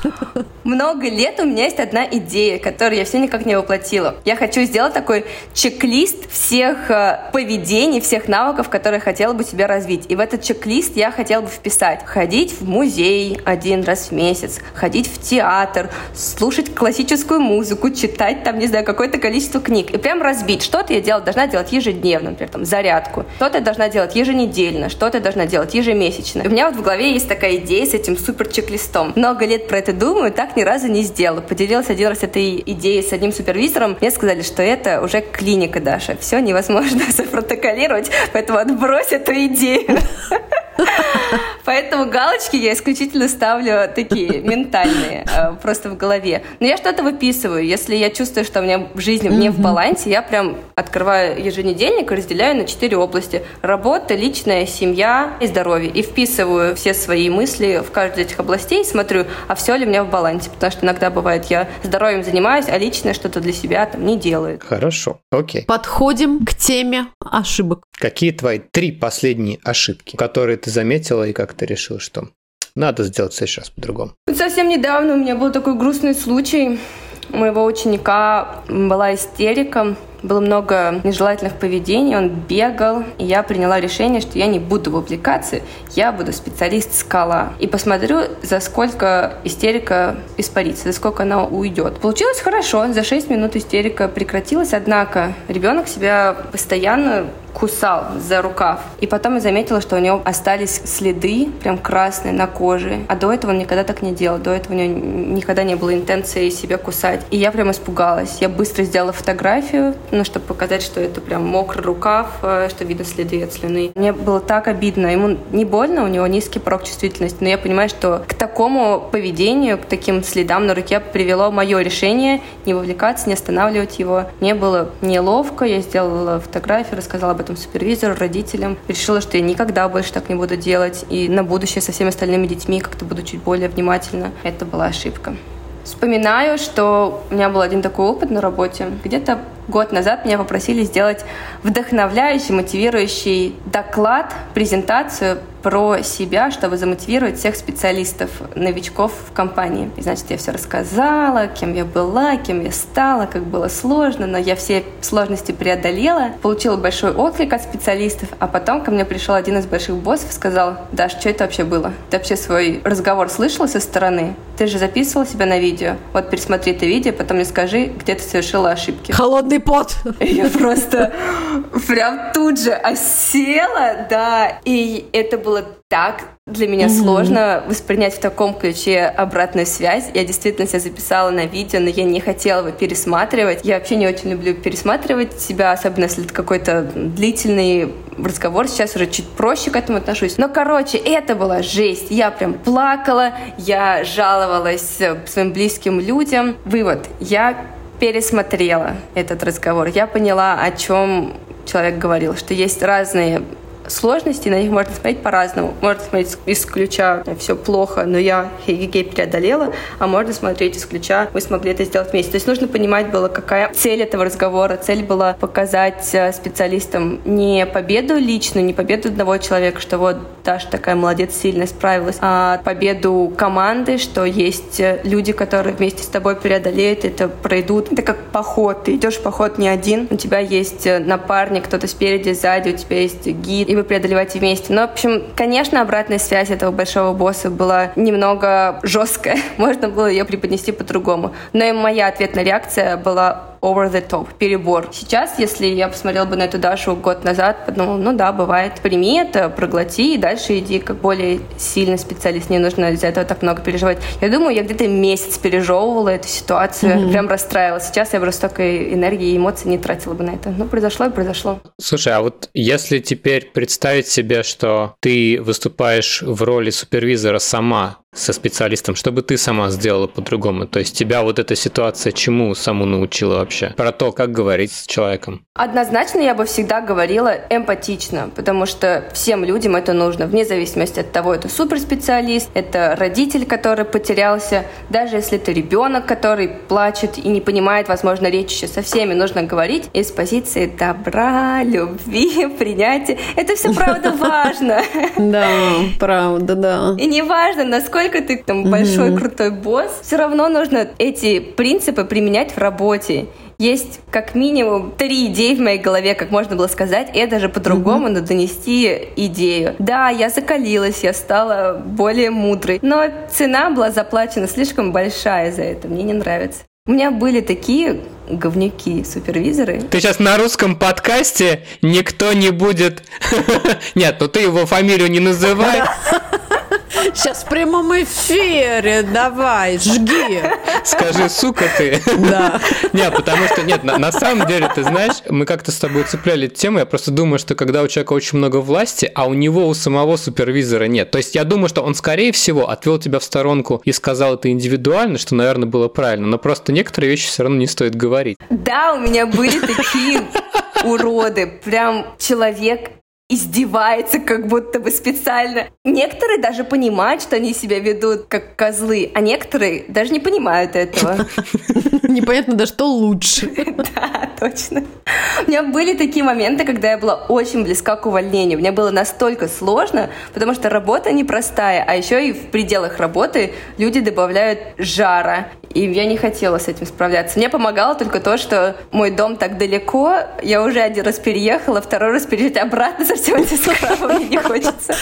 Speaker 1: Много лет у меня есть одна идея, которую я все никак не воплотила. Я хочу сделать такой чек-лист всех э, поведений, всех навыков, которые хотела бы себе развить. И в этот чек-лист я хотела бы вписать ходить в музей один раз в месяц, ходить в театр, слушать классическую музыку, читать там, не знаю, какое-то количество книг. И прям разбить. Что-то я делать, должна делать ежедневно, например, там, зарядку. Что-то я должна делать еженедельно, что-то я должна делать ежемесячно. И у меня вот в голове есть такая такая идея с этим супер чек-листом. Много лет про это думаю, так ни разу не сделала. Поделилась один раз этой идеей с одним супервизором. Мне сказали, что это уже клиника, Даша. Все невозможно <laughs> запротоколировать, поэтому отбрось эту идею. <laughs> Поэтому галочки я исключительно ставлю такие <laughs> ментальные, э, просто в голове. Но я что-то выписываю. Если я чувствую, что у меня в жизни не в балансе, я прям открываю еженедельник и разделяю на четыре области. Работа, личная, семья и здоровье. И вписываю все свои мысли в каждую из этих областей, смотрю, а все ли у меня в балансе. Потому что иногда бывает, я здоровьем занимаюсь, а личное что-то для себя там не делаю.
Speaker 2: Хорошо, окей.
Speaker 3: Подходим к теме ошибок.
Speaker 2: Какие твои три последние ошибки, которые ты заметила и как ты решила, что надо сделать в следующий по-другому?
Speaker 1: Совсем недавно у меня был такой грустный случай. У моего ученика была истерика, было много нежелательных поведений, он бегал, и я приняла решение, что я не буду в аппликации, я буду специалист-скала. И посмотрю, за сколько истерика испарится, за сколько она уйдет. Получилось хорошо, за 6 минут истерика прекратилась, однако ребенок себя постоянно кусал за рукав. И потом я заметила, что у него остались следы, прям красные, на коже. А до этого он никогда так не делал. До этого у него никогда не было интенции себя кусать. И я прям испугалась. Я быстро сделала фотографию, ну, чтобы показать, что это прям мокрый рукав, э, что видно следы от слюны. Мне было так обидно. Ему не больно, у него низкий порог чувствительности, но я понимаю, что к такому поведению, к таким следам на руке привело мое решение не вовлекаться, не останавливать его. Мне было неловко, я сделала фотографию, рассказала об этом супервизору, родителям. Решила, что я никогда больше так не буду делать. И на будущее со всеми остальными детьми как-то буду чуть более внимательна. Это была ошибка. Вспоминаю, что у меня был один такой опыт на работе. Где-то год назад меня попросили сделать вдохновляющий, мотивирующий доклад, презентацию про себя, чтобы замотивировать всех специалистов, новичков в компании. И, значит, я все рассказала, кем я была, кем я стала, как было сложно, но я все сложности преодолела, получила большой отклик от специалистов, а потом ко мне пришел один из больших боссов и сказал, Даш, что это вообще было? Ты вообще свой разговор слышала со стороны? Ты же записывала себя на видео. Вот пересмотри это видео, потом мне скажи, где ты совершила ошибки.
Speaker 3: Холодный пот.
Speaker 1: Я просто прям тут же осела, да, и это было так для меня mm-hmm. сложно воспринять в таком ключе обратную связь. Я действительно себя записала на видео, но я не хотела его пересматривать. Я вообще не очень люблю пересматривать себя, особенно если это какой-то длительный разговор. Сейчас уже чуть проще к этому отношусь. Но, короче, это была жесть. Я прям плакала, я жаловалась своим близким людям. Вывод. Я пересмотрела этот разговор. Я поняла, о чем человек говорил, что есть разные сложности, на них можно смотреть по-разному. Можно смотреть из ключа «все плохо, но я хей преодолела», а можно смотреть из ключа «мы смогли это сделать вместе». То есть нужно понимать было, какая цель этого разговора. Цель была показать э, специалистам не победу личную, не победу одного человека, что вот Даша такая молодец, сильно справилась, а победу команды, что есть э, люди, которые вместе с тобой преодолеют это, пройдут. Это как поход. Ты идешь в поход не один, у тебя есть э, напарник, кто-то спереди, сзади, у тебя есть гид, и вы преодолеваете вместе. Но, в общем, конечно, обратная связь этого большого босса была немного жесткая. <laughs> Можно было ее преподнести по-другому. Но и моя ответная реакция была over the top, перебор. Сейчас, если я посмотрела бы на эту Дашу год назад, подумала, ну да, бывает. Прими это, проглоти и дальше иди как более сильный специалист. Не нужно из-за этого так много переживать. Я думаю, я где-то месяц пережевывала эту ситуацию, mm-hmm. прям расстраивалась. Сейчас я бы столько энергии и эмоций не тратила бы на это. Ну, произошло и произошло.
Speaker 2: Слушай, а вот если теперь представить себе, что ты выступаешь в роли супервизора сама, со специалистом, чтобы ты сама сделала по-другому? То есть тебя вот эта ситуация чему саму научила вообще? Про то, как говорить с человеком.
Speaker 1: Однозначно я бы всегда говорила эмпатично, потому что всем людям это нужно, вне зависимости от того, это суперспециалист, это родитель, который потерялся, даже если это ребенок, который плачет и не понимает, возможно, речь еще со всеми, нужно говорить из позиции добра, любви, <laughs> принятия. Это все правда важно.
Speaker 3: Да, правда, да.
Speaker 1: И не важно, насколько насколько ты там большой крутой босс, все равно нужно эти принципы применять в работе. Есть как минимум три идеи в моей голове, как можно было сказать, и даже по-другому, но донести идею. Да, я закалилась, я стала более мудрой, но цена была заплачена слишком большая за это, мне не нравится. У меня были такие говнюки супервизоры.
Speaker 2: Ты сейчас на русском подкасте никто не будет... <laughs> Нет, ну ты его фамилию не называй.
Speaker 3: Сейчас в прямом эфире, давай, жги.
Speaker 2: Скажи, сука ты.
Speaker 3: Да.
Speaker 2: Нет, потому что, нет, на, на самом деле, ты знаешь, мы как-то с тобой цепляли тему, я просто думаю, что когда у человека очень много власти, а у него у самого супервизора нет. То есть я думаю, что он, скорее всего, отвел тебя в сторонку и сказал это индивидуально, что, наверное, было правильно, но просто некоторые вещи все равно не стоит говорить.
Speaker 1: Да, у меня были такие уроды. Прям человек издевается как будто бы специально. Некоторые даже понимают, что они себя ведут как козлы, а некоторые даже не понимают этого. <laughs>
Speaker 3: Непонятно, да что лучше. <laughs>
Speaker 1: Да, точно. У меня были такие моменты, когда я была очень близка к увольнению. Мне было настолько сложно, потому что работа непростая, а еще и в пределах работы люди добавляют жара. И я не хотела с этим справляться. Мне помогало только то, что мой дом так далеко, я уже один раз переехала, второй раз переезжать обратно совсем эти скрабы мне не хочется.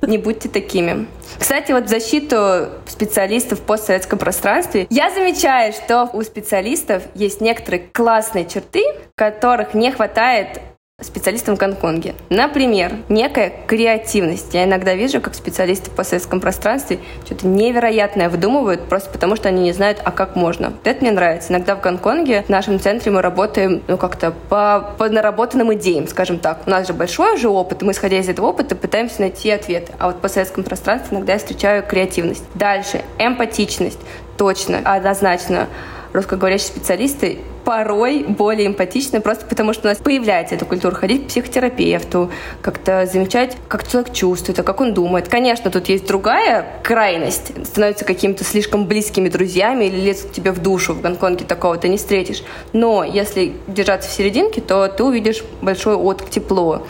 Speaker 1: Не будьте такими. Кстати, вот в защиту специалистов в постсоветском пространстве я замечаю, что у специалистов есть некоторые классные черты, которых не хватает специалистам в Гонконге. Например, некая креативность. Я иногда вижу, как специалисты по советском пространстве что-то невероятное выдумывают, просто потому что они не знают, а как можно. Это мне нравится. Иногда в Гонконге, в нашем центре мы работаем, ну, как-то по, по наработанным идеям, скажем так. У нас же большой уже опыт, и мы, исходя из этого опыта, пытаемся найти ответы. А вот по советскому пространству иногда я встречаю креативность. Дальше. Эмпатичность. Точно, однозначно русскоговорящие специалисты порой более эмпатичны, просто потому что у нас появляется эта культура ходить к психотерапевту, как-то замечать, как человек чувствует, а как он думает. Конечно, тут есть другая крайность, становятся какими-то слишком близкими друзьями или лезут к тебе в душу. В Гонконге такого ты не встретишь. Но если держаться в серединке, то ты увидишь большой отклик, тепло.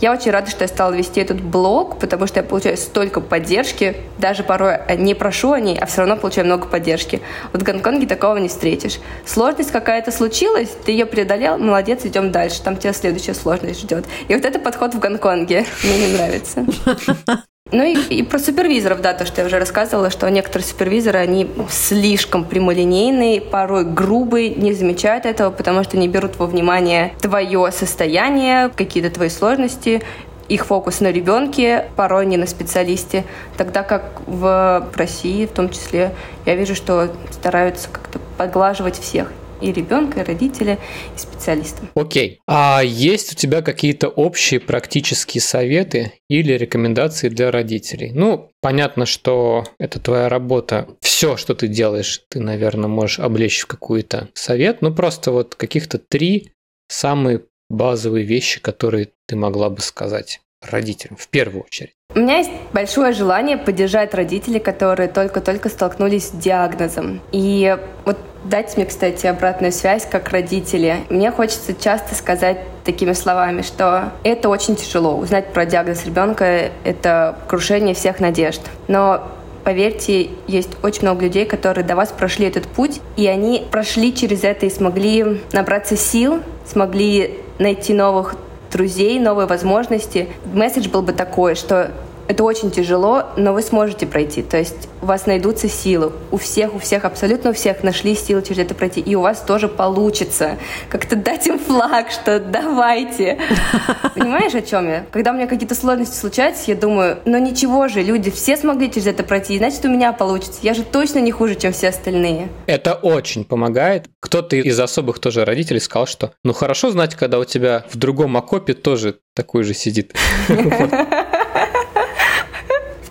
Speaker 1: Я очень рада, что я стала вести этот блог, потому что я получаю столько поддержки. Даже порой не прошу о ней, а все равно получаю много поддержки. Вот в Гонконге такого не встретишь. Сложность какая-то случилась, ты ее преодолел, молодец, идем дальше. Там тебя следующая сложность ждет. И вот это подход в Гонконге мне не нравится. <laughs> Ну и, и про супервизоров, да, то, что я уже рассказывала, что некоторые супервизоры, они слишком прямолинейные, порой грубые, не замечают этого, потому что не берут во внимание твое состояние, какие-то твои сложности, их фокус на ребенке, порой не на специалисте. Тогда как в России, в том числе, я вижу, что стараются как-то подглаживать всех и ребенка, и родителя, и специалиста.
Speaker 2: Окей. А есть у тебя какие-то общие практические советы или рекомендации для родителей? Ну, понятно, что это твоя работа. Все, что ты делаешь, ты, наверное, можешь облечь в какой-то совет. Ну, просто вот каких-то три самые базовые вещи, которые ты могла бы сказать родителям в первую очередь?
Speaker 1: У меня есть большое желание поддержать родителей, которые только-только столкнулись с диагнозом. И вот дайте мне, кстати, обратную связь как родители. Мне хочется часто сказать такими словами, что это очень тяжело. Узнать про диагноз ребенка — это крушение всех надежд. Но поверьте, есть очень много людей, которые до вас прошли этот путь, и они прошли через это и смогли набраться сил, смогли найти новых друзей, новые возможности. Месседж был бы такой, что это очень тяжело, но вы сможете пройти. То есть у вас найдутся силы. У всех, у всех, абсолютно у всех нашли силы через это пройти. И у вас тоже получится. Как-то дать им флаг, что давайте. Понимаешь, о чем я? Когда у меня какие-то сложности случаются, я думаю, ну ничего же, люди все смогли через это пройти, значит у меня получится. Я же точно не хуже, чем все остальные.
Speaker 2: Это очень помогает. Кто-то из особых тоже родителей сказал, что ну хорошо знать, когда у тебя в другом окопе тоже такой же сидит. <laughs> <laughs>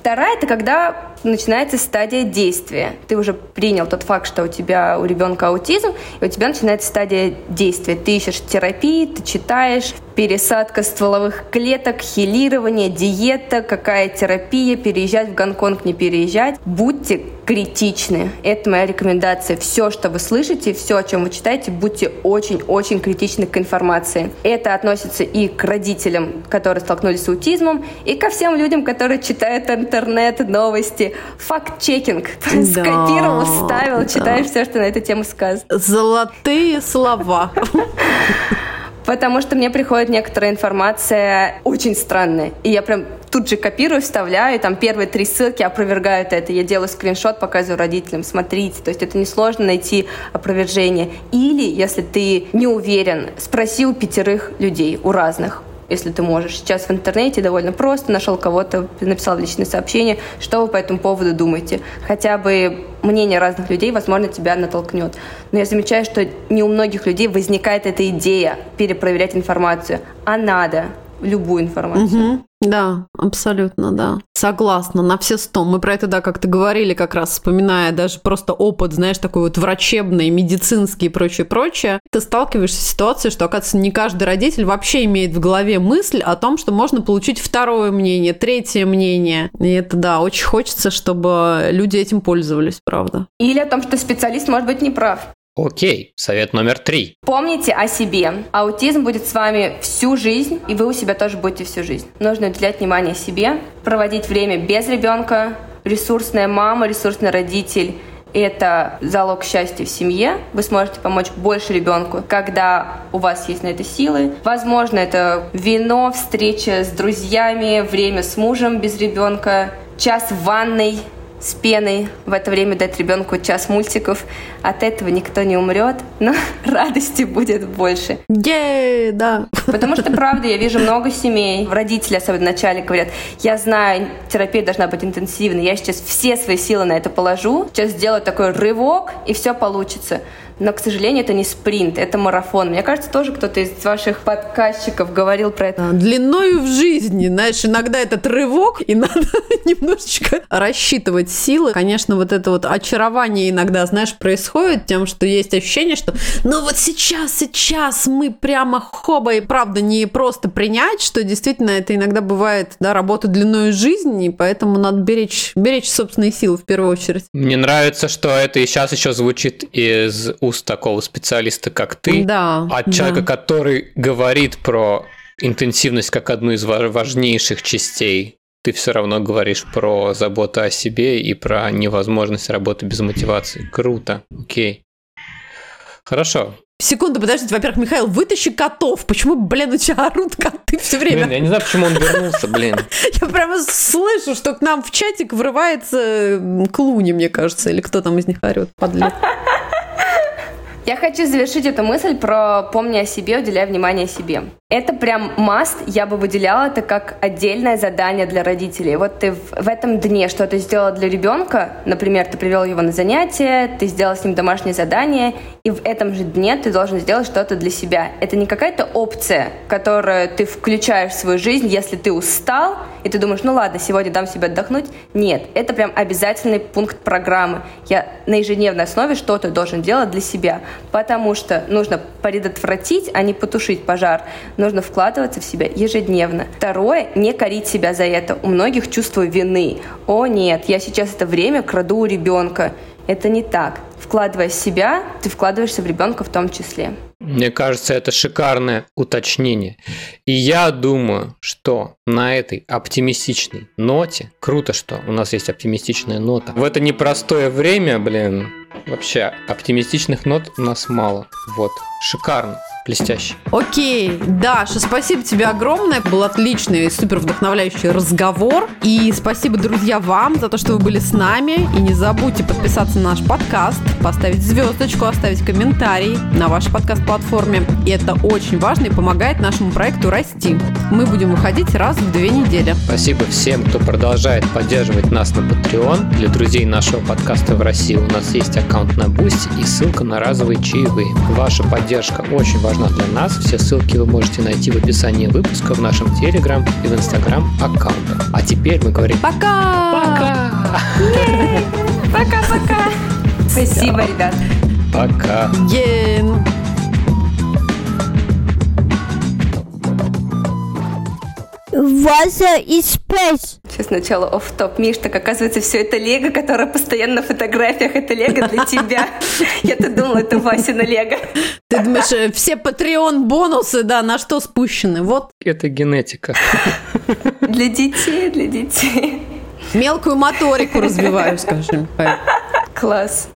Speaker 1: Вторая – это когда начинается стадия действия. Ты уже принял тот факт, что у тебя у ребенка аутизм, и у тебя начинается стадия действия. Ты ищешь терапии, ты читаешь, пересадка стволовых клеток, хилирование, диета, какая терапия, переезжать в Гонконг, не переезжать. Будьте критичны. Это моя рекомендация. Все, что вы слышите, все, о чем вы читаете, будьте очень-очень критичны к информации. Это относится и к родителям, которые столкнулись с аутизмом, и ко всем людям, которые читают интернет, новости. Факт-чекинг. <laughs> Да, Скопировал, вставил, да. читаешь все, что на эту тему сказано.
Speaker 3: Золотые слова.
Speaker 1: потому что мне приходит некоторая информация очень странная. И я прям тут же копирую, вставляю, там первые три ссылки опровергают это. Я делаю скриншот, показываю родителям, смотрите. То есть это несложно найти опровержение. Или, если ты не уверен, спроси у пятерых людей, у разных если ты можешь. Сейчас в интернете довольно просто, нашел кого-то, написал личное сообщение, что вы по этому поводу думаете. Хотя бы мнение разных людей, возможно, тебя натолкнет. Но я замечаю, что не у многих людей возникает эта идея перепроверять информацию, а надо любую информацию.
Speaker 3: Угу. Да, абсолютно, да. Согласна, на все сто. Мы про это, да, как-то говорили, как раз вспоминая даже просто опыт, знаешь, такой вот врачебный, медицинский и прочее, прочее. Ты сталкиваешься с ситуацией, что, оказывается, не каждый родитель вообще имеет в голове мысль о том, что можно получить второе мнение, третье мнение. И это, да, очень хочется, чтобы люди этим пользовались, правда.
Speaker 1: Или о том, что специалист может быть неправ.
Speaker 2: Окей, совет номер три.
Speaker 1: Помните о себе. Аутизм будет с вами всю жизнь, и вы у себя тоже будете всю жизнь. Нужно уделять внимание себе, проводить время без ребенка. Ресурсная мама, ресурсный родитель – это залог счастья в семье. Вы сможете помочь больше ребенку, когда у вас есть на это силы. Возможно, это вино, встреча с друзьями, время с мужем без ребенка, час в ванной – с пеной, в это время дать ребенку час мультиков. От этого никто не умрет, но <laughs> радости будет больше.
Speaker 3: Yeah, да.
Speaker 1: Потому что, <laughs> правда, я вижу много семей, родители особенно в начале говорят, я знаю, терапия должна быть интенсивной, я сейчас все свои силы на это положу, сейчас сделаю такой рывок, и все получится. Но, к сожалению, это не спринт, это марафон. Мне кажется, тоже кто-то из ваших подказчиков говорил про это.
Speaker 3: Длиною в жизни, знаешь, иногда этот рывок, и <laughs> надо немножечко рассчитывать силы. Конечно, вот это вот очарование иногда, знаешь, происходит тем, что есть ощущение, что ну вот сейчас, сейчас мы прямо хоба, и правда не просто принять, что действительно это иногда бывает, да, работа длиною жизни, и поэтому надо беречь, беречь собственные силы в первую очередь.
Speaker 2: Мне нравится, что это и сейчас еще звучит из уст такого специалиста, как ты,
Speaker 3: да,
Speaker 2: от человека, да. который говорит про интенсивность как одну из важнейших частей ты все равно говоришь про заботу о себе и про невозможность работы без мотивации. Круто, окей. Хорошо.
Speaker 3: Секунду, подождите. Во-первых, Михаил, вытащи котов. Почему, блин, у тебя орут коты все время?
Speaker 2: Блин, я не знаю, почему он вернулся, блин. <laughs>
Speaker 3: Я прямо слышу, что к нам в чатик врывается Клуни, мне кажется, или кто там из них орет, подлец.
Speaker 1: Я хочу завершить эту мысль про «помни о себе, уделяй внимание себе». Это прям маст, я бы выделяла это как отдельное задание для родителей. Вот ты в, в этом дне что-то сделал для ребенка, например, ты привел его на занятие, ты сделал с ним домашнее задание, и в этом же дне ты должен сделать что-то для себя. Это не какая-то опция, которую ты включаешь в свою жизнь, если ты устал, и ты думаешь, ну ладно, сегодня дам себе отдохнуть. Нет, это прям обязательный пункт программы. Я на ежедневной основе что-то должен делать для себя потому что нужно предотвратить, а не потушить пожар. Нужно вкладываться в себя ежедневно. Второе, не корить себя за это. У многих чувство вины. О нет, я сейчас это время краду у ребенка. Это не так. Вкладывая себя, ты вкладываешься в ребенка в том числе.
Speaker 2: Мне кажется, это шикарное уточнение. И я думаю, что на этой оптимистичной ноте, круто, что у нас есть оптимистичная нота, в это непростое время, блин, вообще оптимистичных нот у нас мало. Вот, шикарно блестяще.
Speaker 3: Окей, Даша, спасибо тебе огромное. Был отличный и супер вдохновляющий разговор. И спасибо, друзья, вам за то, что вы были с нами. И не забудьте подписаться на наш подкаст, поставить звездочку, оставить комментарий на вашей подкаст-платформе. И это очень важно и помогает нашему проекту расти. Мы будем выходить раз в две недели.
Speaker 2: Спасибо всем, кто продолжает поддерживать нас на Patreon. Для друзей нашего подкаста в России у нас есть аккаунт на Boosty и ссылка на разовые чаевые. Ваша поддержка очень важна важна для нас. Все ссылки вы можете найти в описании выпуска в нашем Телеграм и в Инстаграм аккаунтах. А теперь мы говорим
Speaker 3: пока!
Speaker 2: Пока!
Speaker 1: Пока-пока! Спасибо, ребят.
Speaker 2: Пока.
Speaker 3: Ген.
Speaker 4: Вася и Space.
Speaker 1: Сейчас сначала оф топ Миш, так оказывается, все это Лего, которое постоянно на фотографиях. Это Лего для тебя. <laughs> Я-то думала, это Васина Лего.
Speaker 3: Ты думаешь, э, все Patreon бонусы, да, на что спущены? Вот.
Speaker 2: Это генетика. <laughs>
Speaker 1: Для детей, для детей.
Speaker 3: Мелкую моторику развиваю, скажем.
Speaker 1: Класс.